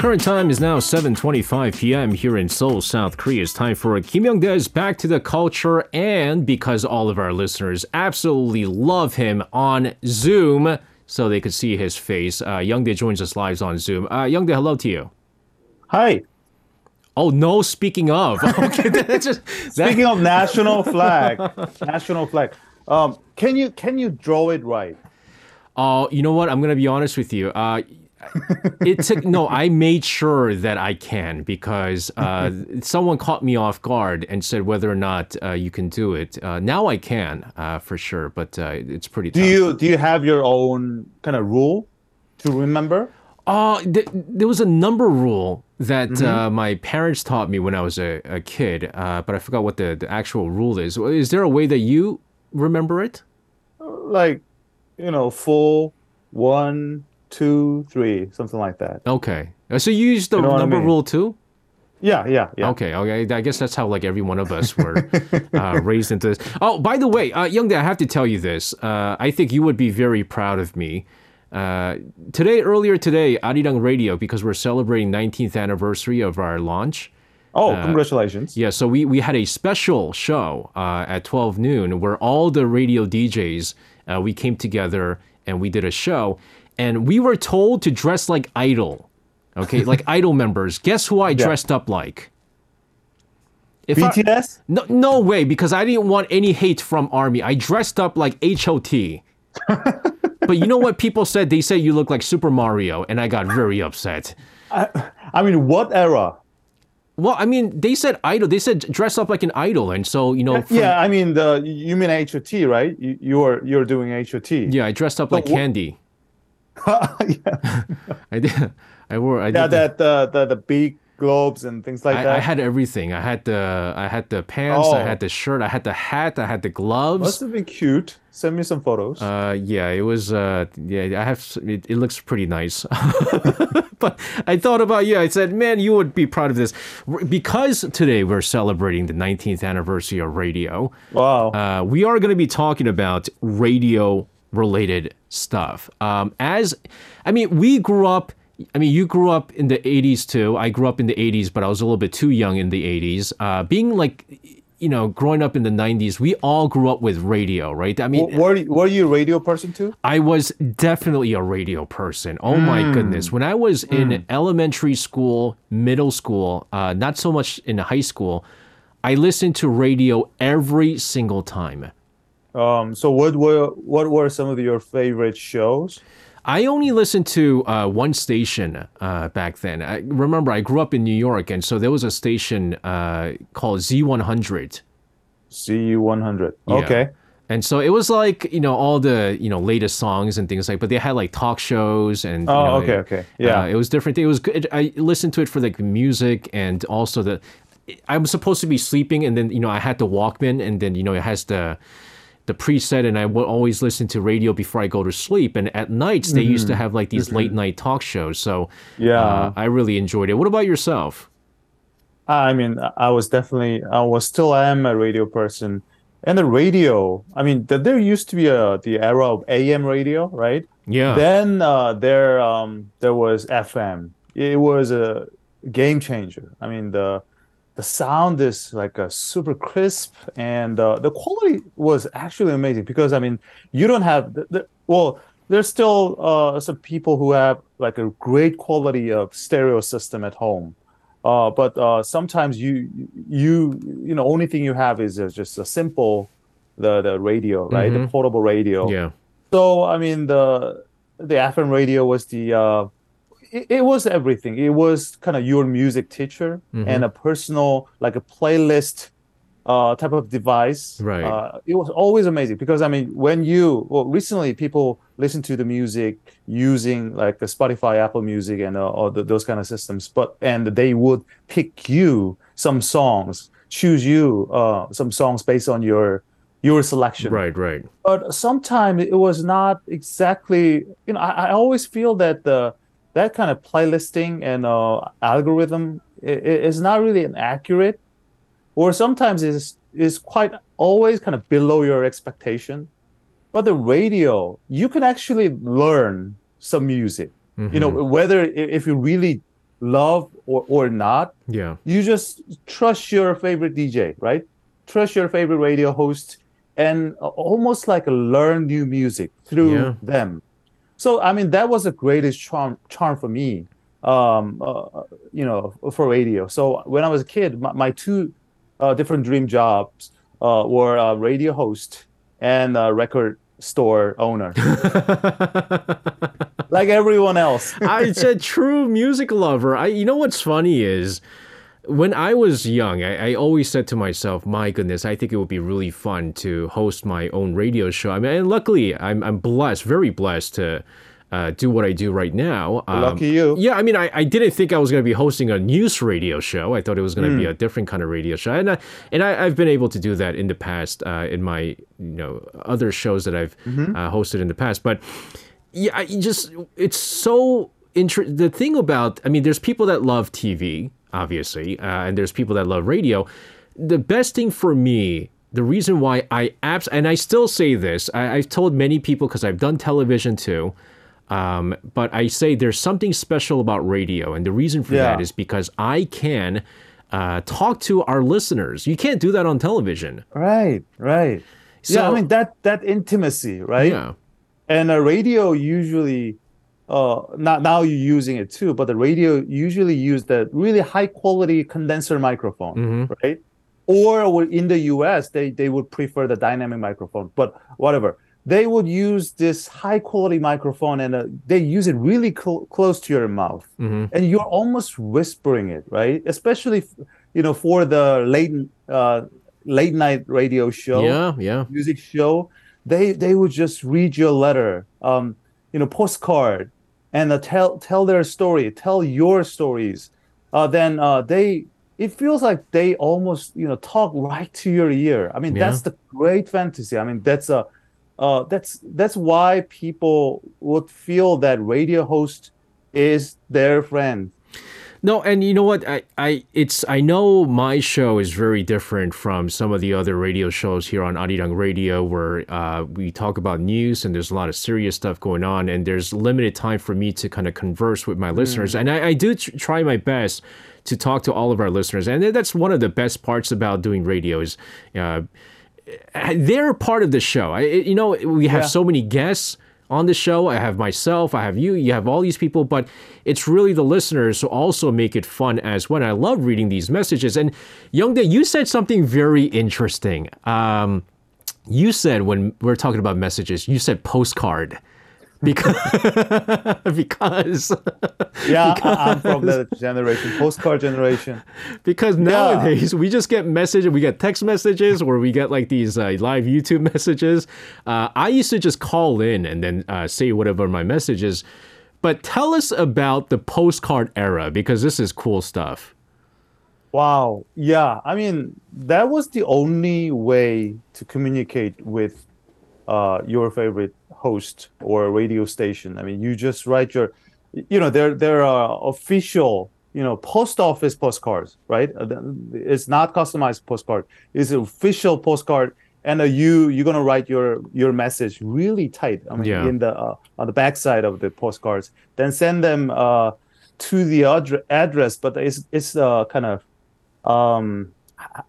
Current time is now 7:25 p.m. here in Seoul, South Korea. It's time for Kim Young-dae's Back to the Culture, and because all of our listeners absolutely love him on Zoom, so they could see his face. Uh, Young-dae joins us live on Zoom. Uh, Young-dae, hello to you. Hi. Oh no! Speaking of, okay, that's just, that, Speaking of national flag, national flag. Um, can you can you draw it right? Oh, you know what? I'm gonna be honest with you. Uh, it took no. I made sure that I can because uh, someone caught me off guard and said whether or not uh, you can do it. Uh, now I can uh, for sure, but uh, it's pretty. Do tough. you do you have your own kind of rule to remember? Uh, th- there was a number rule that uh, my parents taught me when I was a, a kid, uh, but I forgot what the, the actual rule is. Is there a way that you remember it? Like, you know, full one, two, three, something like that. Okay. Uh, So you use the You know what I number mean? rule too? Yeah, yeah, yeah. Okay, okay. I guess that's how like every one of us were uh, raised into this. Oh, by the way, uh, Youngdae, I have to tell you this. Uh, I think you would be very proud of me. Uh, today, earlier today, Arirang Radio, because we're celebrating 19th anniversary of our launch. Oh, congratulations. Yeah, so we, we had a special show uh, at 12 noon where all the radio DJs, uh, we came together and we did a show. And we were told to dress like Idol. Okay, like Idol members. Guess who I dressed up like? If I- BTS? no, no way, because I didn't want any hate from Army. I dressed up like HOT. but you know what people said? They said you look like Super Mario, and I got very upset. I mean, what era? Well, I mean, they said idol. They said dress up like an idol, and so you know, from- Yeah, I mean, the you mean HOT, right? You, you're you're doing HOT. yeah, I dressed up like wh- Candy. yeah, I did. I wore. I yeah did. that the, the the big globes and things like that. I, I had everything. I had the. I had the pants. I Oh. had the shirt. I had the hat. I had the gloves. Must have been cute. Send me some photos. Uh, yeah, it was. Uh, yeah, I have. It, it looks pretty nice. but I thought about you. I said, man, you would be proud of this because today we're celebrating the 19th anniversary of radio. wow. Uh, we are going to be talking about radio related stuff. Um, as I mean, we grew up. I mean, you grew up in the 80s too. I grew up in the 80s, but I was a little bit too young in the 80s. Uh, being like, you know, growing up in the 90s, we all grew up with radio, right? I mean, were you- were you a radio person too? I was definitely a radio person. Oh my goodness. When I was in elementary school, middle school, uh, not so much in high school, I listened to radio every single time. Um, so what were what were some of your favorite shows? I only listened to uh, one station uh, back then. I remember I grew up in New York, and so there was a station uh, called Z100. CU one hundred. Yeah. Okay. And so it was like, you know, all the, you know, latest songs and things like, but they had like talk shows and, you Oh, know, okay, okay. Yeah. uh, it was different. It was good. I listened to it for like the music and also the, I was supposed to be sleeping and then, you know, I had the Walkman and then, you know, it has the, the preset and I would always listen to radio before I go to sleep. And at nights they used to have like these late night talk shows. So Mm-hmm. Yeah. uh, I really enjoyed it. What about yourself? I mean, I was definitely, I was still am a radio person. And the radio, I mean, th- there used to be a the era of AM radio, right? Yeah. Then uh, there um, there was FM. It was a game changer. I mean, the the sound is like a super crisp, and uh, the quality was actually amazing because I mean, you don't have the, the well. There's still uh, some people who have like a great quality of stereo system at home, uh, but uh, sometimes you you you know only thing you have is uh, just a simple the the radio, right? The portable radio. yeah. So I mean the the FM radio was the uh, it, it was everything. It was kind of your music teacher and a personal like a playlist uh, type of device. Right. Uh, it was always amazing because I mean when you well recently people listen to the music using like the Spotify, Apple Music, and uh, all the, those kind of systems, but and they would pick you some songs, choose you uh, some songs based on your your selection Right, right. but sometimes it was not exactly you know I, I always feel that the that kind of playlisting and uh, algorithm is not really an accurate or sometimes is is quite always kind of below your expectation but the radio you can actually learn some music you know whether if you really love or, or not, Yeah. you just trust your favorite DJ, right? Trust your favorite radio host and uh, almost like learn new music through Yeah. them. So I mean that was the greatest charm charm for me, um, uh, you know, for radio. So when I was a kid, my, my two uh, different dream jobs uh, were a radio host and a record store owner, like everyone else. I said true music lover. I you know what's funny is when I was young, I, I always said to myself, "My goodness, I think it would be really fun to host my own radio show." I mean, and luckily, I'm I'm blessed, very blessed to uh, do what I do right now. Um, Lucky you. Yeah, I mean, I, I didn't think I was going to be hosting a news radio show. I thought it was going to be Hmm. a different kind of radio show, and I, and I, I've been able to do that in the past uh, in my you know other shows that I've Mm-hmm. uh, hosted in the past. But yeah, I just it's so interesting. The thing about, I mean, there's people that love TV, obviously, uh, and there's people that love radio. The best thing for me, the reason why I abs and I still say this, I, I've told many people because I've done television too. Um, but I say there's something special about radio, and the reason for Yeah. that is because I can uh, talk to our listeners. You can't do that on television. Right, right. yeah, I mean that that intimacy, right? Yeah. And a radio usually, uh, not now you're using it too, but the radio usually use the really high quality condenser microphone, Mm-hmm. right? Or in the U.S. they they would prefer the dynamic microphone, but whatever. They would use this high quality microphone and uh, they use it really cl- close to your mouth, Mm-hmm. and you're almost whispering it, right? Especially, you know, for the late uh, late night radio show Yeah, yeah. music show, they they would just read your letter, um, you know, postcard, and uh, tell tell their story, tell your stories. Uh, then uh, they it feels like they almost you know talk right to your ear. I mean, Yeah. that's the great fantasy. I mean, that's a uh, that's that's why people would feel that radio host is their friend. No, and you know what? I, I it's I know my show is very different from some of the other radio shows here on Arirang Radio where uh, we talk about news and there's a lot of serious stuff going on and there's limited time for me to kind of converse with my listeners. And I, I do tr- try my best to talk to all of our listeners. And that's one of the best parts about doing radio is uh, they're part of the show. I, you know, we have Yeah. so many guests on the show. I have myself, I have you, you have all these people, but it's really the listeners who also make it fun as well. I love reading these messages. And Youngdae, you said something very interesting. Um, you said when we're talking about messages, you said postcard. Because because Yeah, I, I'm from that generation, postcard generation. because nowadays we just get messages, we get text messages, or we get like these uh, live YouTube messages. Uh, I used to just call in and then uh, say whatever my message is. But tell us about the postcard era because this is cool stuff. Wow. Yeah. I mean, that was the only way to communicate with uh, your favorite host or radio station. I mean, you just write your, you know, there there are official, you know, post office postcards, right? Uh, th- It's not customized postcard. It's an official postcard, and uh, you you're gonna write your your message really tight. I mean, Yeah. in the uh, on the backside of the postcards, then send them uh, to the addre- address. But it's it's uh, kind of um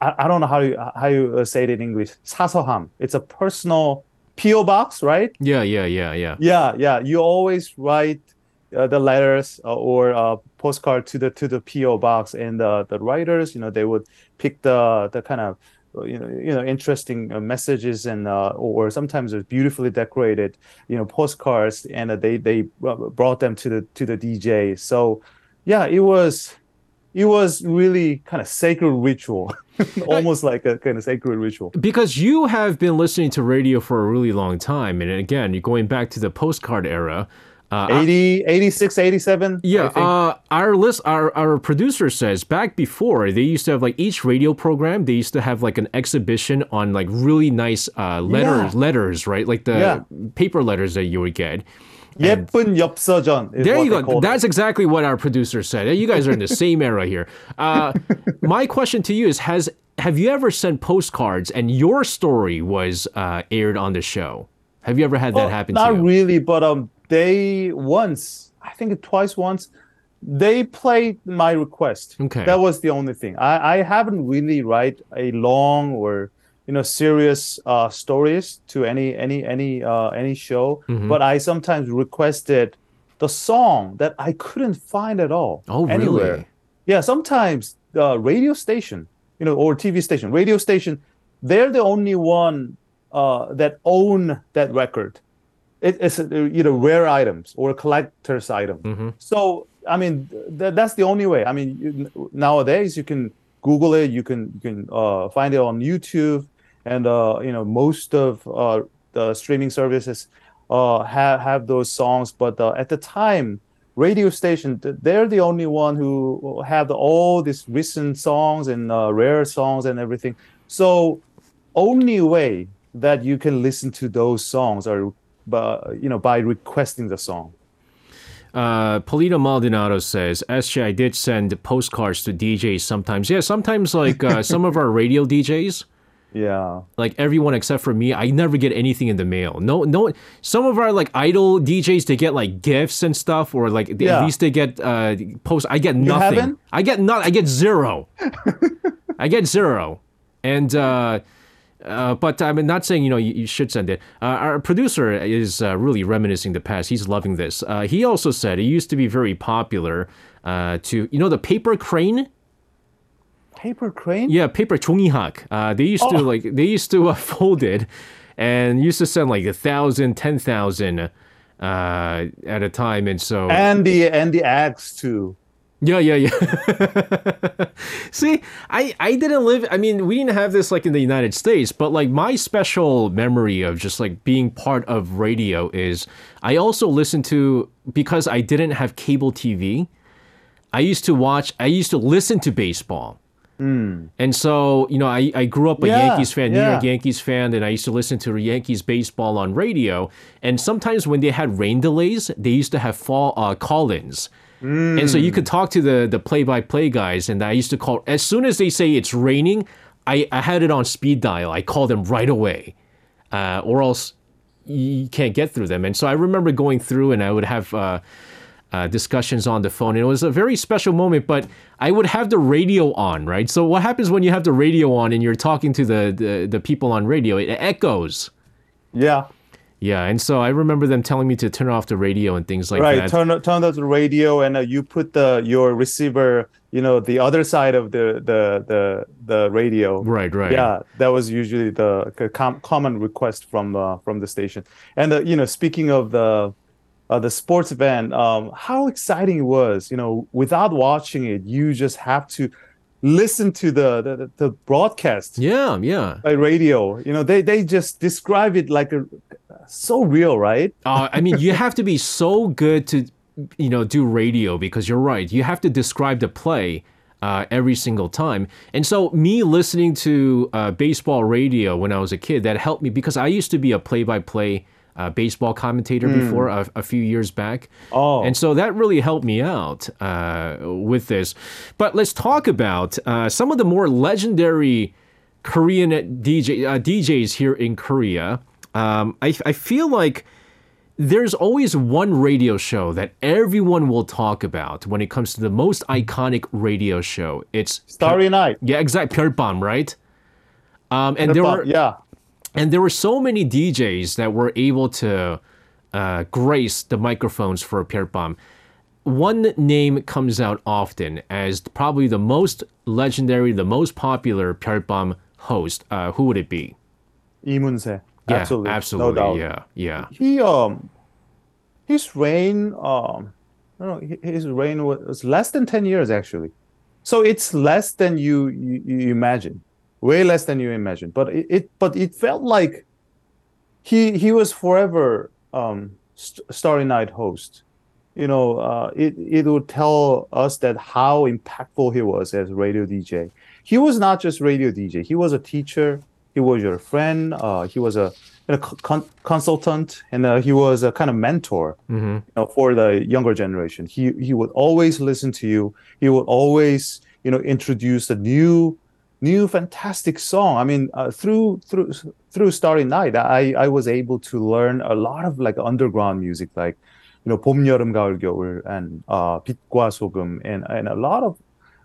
I, I don't know how you how you uh, say it in English. 사서함. It's a personal PO box, right? Yeah, yeah, yeah, yeah. Yeah, yeah. You always write uh, the letters uh, or uh, postcard to the to the PO box, and uh, the writers, you know, they would pick the the kind of you know you know interesting uh, messages and uh, or sometimes it's beautifully decorated you know postcards, and uh, they they brought them to the to the DJ. So yeah, it was it was really kind of sacred ritual, almost like a kind of sacred ritual. Because you have been listening to radio for a really long time. And again, you're going back to the postcard era. Uh, 80, 86, 87. I Yeah, think. uh, our list, our our producer says back before they used to have like each radio program. They used to have like an exhibition on like really nice uh, letters, Yeah. letters, right? Like the Yeah. paper letters that you would get. 예쁜 엽서전. Is There what you they go. called That's exactly what our producer said. You guys are in the same era here. Uh, my question to you is: Has have you ever sent postcards and your story was uh, aired on the show? Have you ever had that Well, happen not to you? really, but um, they once, I think twice once, they played my request. Okay. That was the only thing. I, I haven't really write a long or you know serious uh, stories to any any any uh, any show, Mm-hmm. but I sometimes requested the song that I couldn't find at all Oh, anywhere. really? Yeah, sometimes the radio station, you know, or TV station, radio station, they're the only one uh, that own that record. It, it's uh, you know rare items or collector's item. Mm-hmm. So I mean th- that's the only way. I mean you, nowadays you can Google it, you can you can uh, find it on YouTube, and uh, you know most of uh, the streaming services uh, have have those songs. But uh, at the time, radio station they're the only one who have the, all these recent songs and uh, rare songs and everything. So only way that you can listen to those songs are by you know by requesting the song. Uh, Polito Maldonado says, SJ, I did send postcards to DJs sometimes. Yeah, sometimes like uh, some of our radio DJs, Yeah. like everyone except for me, I never get anything in the mail. No, no. Some of our like idol DJs, they get like gifts and stuff, or like they, at least they get uh, post. I get nothing. I get not. I get zero. I get zero, and. uh uh, but I'm not saying you know you, you should send it. Uh, our producer is uh, really reminiscing the past. He's loving this. Uh, he also said it used to be very popular uh, to you know the paper crane Paper crane? Yeah, paper 종이학. Uh, they used to Oh. like they used to uh, fold it, and used to send like a thousand, ten thousand uh, at a time, and so And the and the axe too. yeah, yeah, yeah. See, I I didn't live. I mean, we didn't have this like in the United States, but like my special memory of just like being part of radio is I also listened to because I didn't have cable TV. I used to watch. I used to listen to baseball. And so, you know, I, I grew up a Yeah, Yankees fan, New York. Yankees fan, and I used to listen to Yankees baseball on radio. And sometimes when they had rain delays, they used to have fall uh, call-ins. And so you could talk to the the play-by-play guys, and I used to call as soon as they say it's raining, I, I had it on speed dial. I called them right away, uh, or else you can't get through them. And so I remember going through, and I would have. Uh, uh, discussions on the phone. And it was a very special moment, but I would have the radio on, right? So what happens when you have the radio on and you're talking to the the, the people on radio? It echoes. Yeah. Yeah, and so I remember them telling me to turn off the radio and things like right. that. Right, turn turn on the radio and uh, you put the your receiver, you know, the other side of the the the the radio. Right, right. Yeah, that was usually the com- common request from uh, from the station. And uh, you know, speaking of the uh, the sports event, um, how exciting it was! You know, without watching it, you just have to listen to the the, the broadcast Yeah, yeah. by radio. You know, they they just describe it like a so real, right? Uh, I mean, you have to be so good to, you know, do radio because you're right. You have to describe the play uh, every single time. And so, me listening to uh, baseball radio when I was a kid, that helped me because I used to be a play-by-play uh, baseball commentator before a, a few years back. Oh. And so that really helped me out uh, with this. But let's talk about uh, some of the more legendary Korean DJ, uh, DJs here in Korea. Um, I, I feel like there's always one radio show that everyone will talk about when it comes to the most iconic radio show. It's Starry Night. yeah, exact 별밤, right? Um, and there were yeah and there were so many DJs that were able to uh, grace the microphones for Byeolbam. One name comes out often as probably the most legendary, the most popular Byeolbam host. Uh, who would it be? Lee Moon-se. Yeah, absolutely, absolutely. No doubt. Yeah, yeah. He um, his reign um, I don't know, his reign was less than ten years actually, so it's less than you, you, you imagine. Way less than you imagine. But it, it but it felt like he he was forever um St- Starry Night host. You know, uh, it it would tell us that how impactful he was as radio DJ. He was not just radio DJ. He was a teacher. He was your friend. Uh, he was a, a con- consultant, and uh, he was a kind of mentor hmm you know, for the younger generation. He he would always listen to you. He would always you know introduce a new new fantastic song. I mean, uh, through through through Starry Night, I I was able to learn a lot of like underground music, like you know, 봄, 여름, 가을, 겨울, and uh, 빛과 소금, and and a lot of,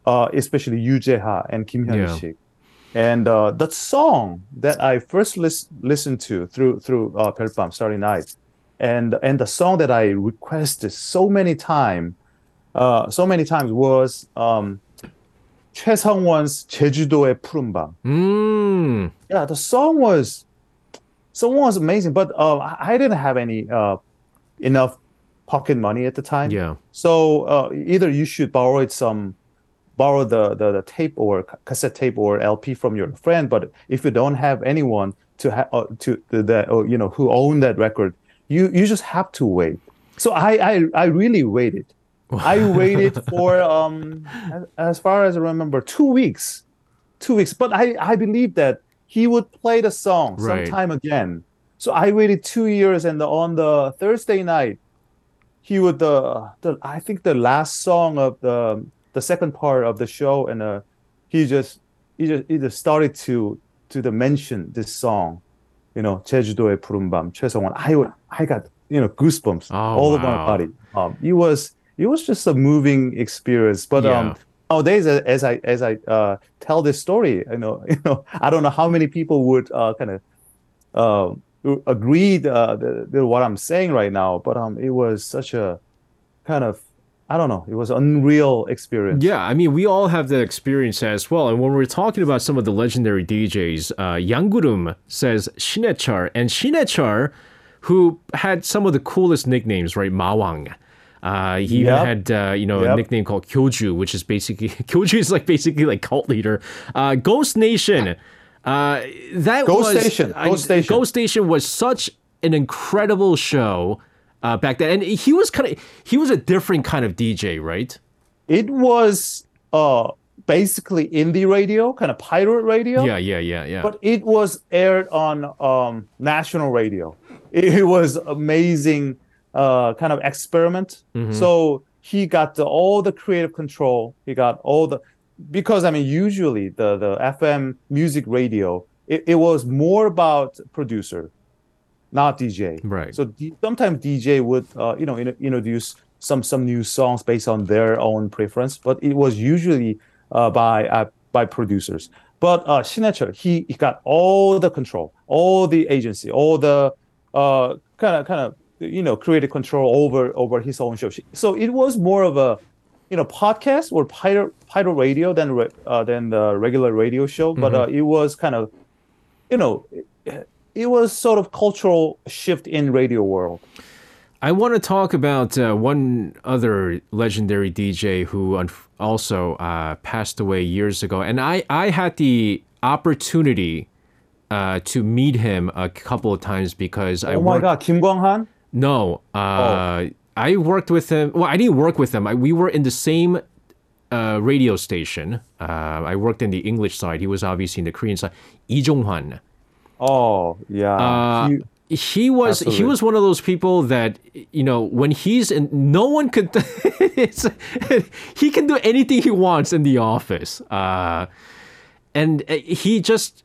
uh, especially Yu Jae-ha and Kim Hyun-sik. And uh, that song that I first lis- listened to through through uh, 별밤 Starry Night, and and the song that I requested so many times, uh, so many times was um, 최성원's 제주도의 푸른 밤. Mm. Yeah, the song was, song was amazing, but uh, I I didn't have any uh, enough pocket money at the time. Yeah. So uh, either you should borrow it some, borrow the, the the tape or ca- cassette tape or LP from your friend. But if you don't have anyone to have uh, to the, the or, you know who own that record, you you just have to wait. So I I, I really waited. I waited for um as, as far as I remember two weeks, two weeks. But I I believe that he would play the song Right. sometime again. So I waited two years, and on the Thursday night, he would the the I think the last song of the the second part of the show, and uh, he just he just he just started to to the mention this song, you know, 제주도의 푸른 밤 최성원. I would I got you know goosebumps Oh, all over my wow. body. Um, it was it was just a moving experience, but Yeah. um. Nowadays, as I as I uh, tell this story, you know, you know, I don't know how many people would uh, kind of uh, agree uh, the, the, what I'm saying right now, but um, it was such a kind of I don't know, it was unreal experience. Yeah, I mean, we all have that experience as well. And when we're talking about some of the legendary DJs, uh, Yangurum says Shin Hae-chul, and Shin Hae-chul, who had some of the coolest nicknames, right? Mawang. Uh, he even Yep. had, uh, you know, a nickname called Kyoju, which is basically Kyoju is like basically like cult leader. Uh, Ghost Nation. Uh, that Ghost was Station, Ghost Station. Ghost Station was such an incredible show uh, back then, and he was kind of he was a different kind of DJ, right? It was uh basically indie radio, kind of pirate radio. Yeah, yeah, yeah, yeah. But it was aired on um, national radio. It, it was amazing, uh, kind of experiment. Mm-hmm. So he got the, all the creative control. He got all the because I mean usually the the FM music radio it, it was more about producer, not DJ. Right. So D- sometimes DJ would uh, you know in, introduce some some new songs based on their own preference, but it was usually uh, by uh, by producers. But uh, Shin Hae-chul, he, he got all the control, all the agency, all the uh, kind of kind of you know creative control over over his own show. So it was more of a you know podcast or pirate pirate radio than re- uh, than the regular radio show. But uh, it was kind of you know it, it was sort of cultural shift in radio world. I want to talk about uh, one other legendary DJ who also uh, passed away years ago, and I I had the opportunity uh, to meet him a couple of times because I oh my worked. God, Kim Kwang Han. No, Oh. uh, I worked with him. Well, I didn't work with him. I, we were in the same uh, radio station. Uh, I worked in the English side. He was obviously in the Korean side. Lee Jong-hwan. Oh yeah. Uh, He- he was he was one of those people that you know when he's in no one could he can do anything he wants in the office uh, and uh, he just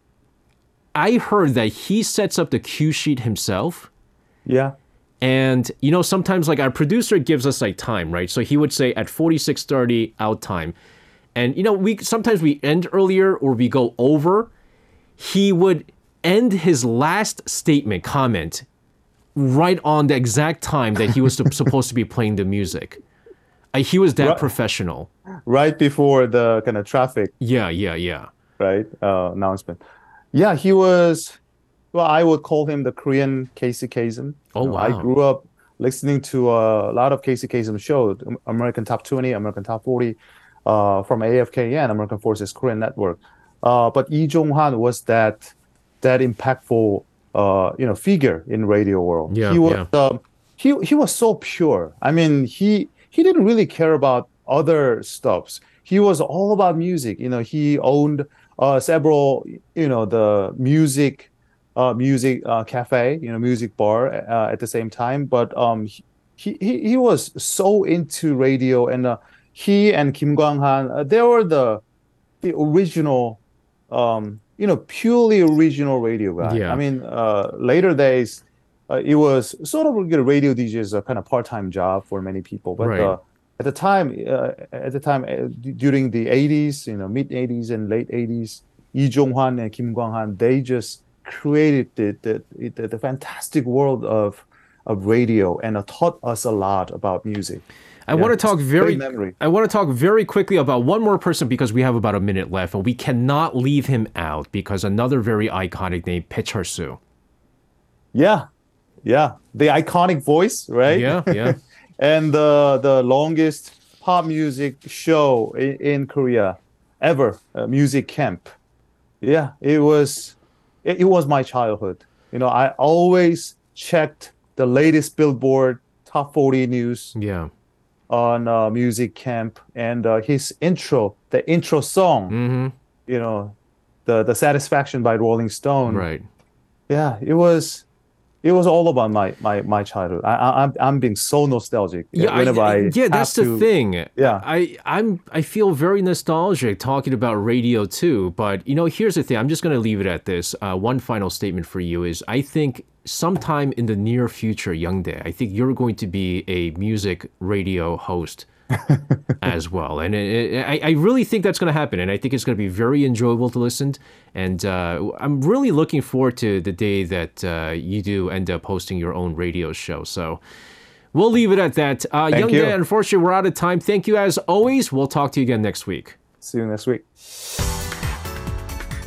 i heard that he sets up the cue sheet himself yeah. And you know sometimes like our producer gives us like time right so he would say at 46:30 out time and you know we sometimes we end earlier or we go over he would end his last statement comment right on the exact time that he was sup- supposed to be playing the music uh, he was that Right. professional Right before the kind of traffic yeah yeah yeah right uh, announcement. Yeah, he was. Well, I would call him the Korean Casey Kasem. Oh, You know, I grew up listening to a lot of Casey Kasem shows, American Top 20, American Top 40, uh, from AFKN, American Forces Korean Network. Uh, but Lee Jong-hwan was that that impactful, uh, you know, figure in radio world. Yeah, he was. yeah. um, he he was so pure. I mean, he he didn't really care about other stuffs. He was all about music. You know, he owned uh, several, you know, the music, uh, music uh, cafe, you know, music bar uh, at the same time. But um, he he he was so into radio, and uh, he and Kim Kwang Han, uh, they were the the original, um, you know, purely original radio guy. Yeah. I mean, uh, later days, uh, it was sort of like a radio DJ is a kind of part-time job for many people. But Right. uh, at the time, uh, at the time uh, d- during the 80s, you know, mid 80s and late 80s, Lee Jong-hwan and Kim Kwang-han, they just created the, the, the, the fantastic world of of radio and uh, taught us a lot about music. I want to talk very. I want to talk very quickly about one more person because we have about a minute left and we cannot leave him out because another very iconic name, Bae Chul-soo. Yeah, yeah, the iconic voice, right? Yeah, yeah. and the the longest pop music show in, in Korea ever, uh, Music Camp. Yeah, it was it, it was my childhood. You know, I always checked the latest Billboard top 40 news Yeah. on uh, Music Camp and uh, his intro, the intro song, Mm-hmm. you know, the the Satisfaction by Rolling Stone. Right. Yeah, it was it was all about my my my childhood. I, I I'm I'm being so nostalgic Yeah, whenever I, yeah, that's the to- thing. Yeah. I I'm I feel very nostalgic talking about radio too. But you know, here's the thing. I'm just gonna leave it at this. Uh, one final statement for you is: I think sometime in the near future, Young-dae, I think you're going to be a music radio host. As well, and it, it, I, I really think that's going to happen, and I think it's going to be very enjoyable to listen. And uh, I'm really looking forward to the day that uh, you do end up hosting your own radio show. So, We'll leave it at that. Uh, Thank Young you. Dan, unfortunately, we're out of time. Thank you as always. We'll talk to you again next week. See you next week.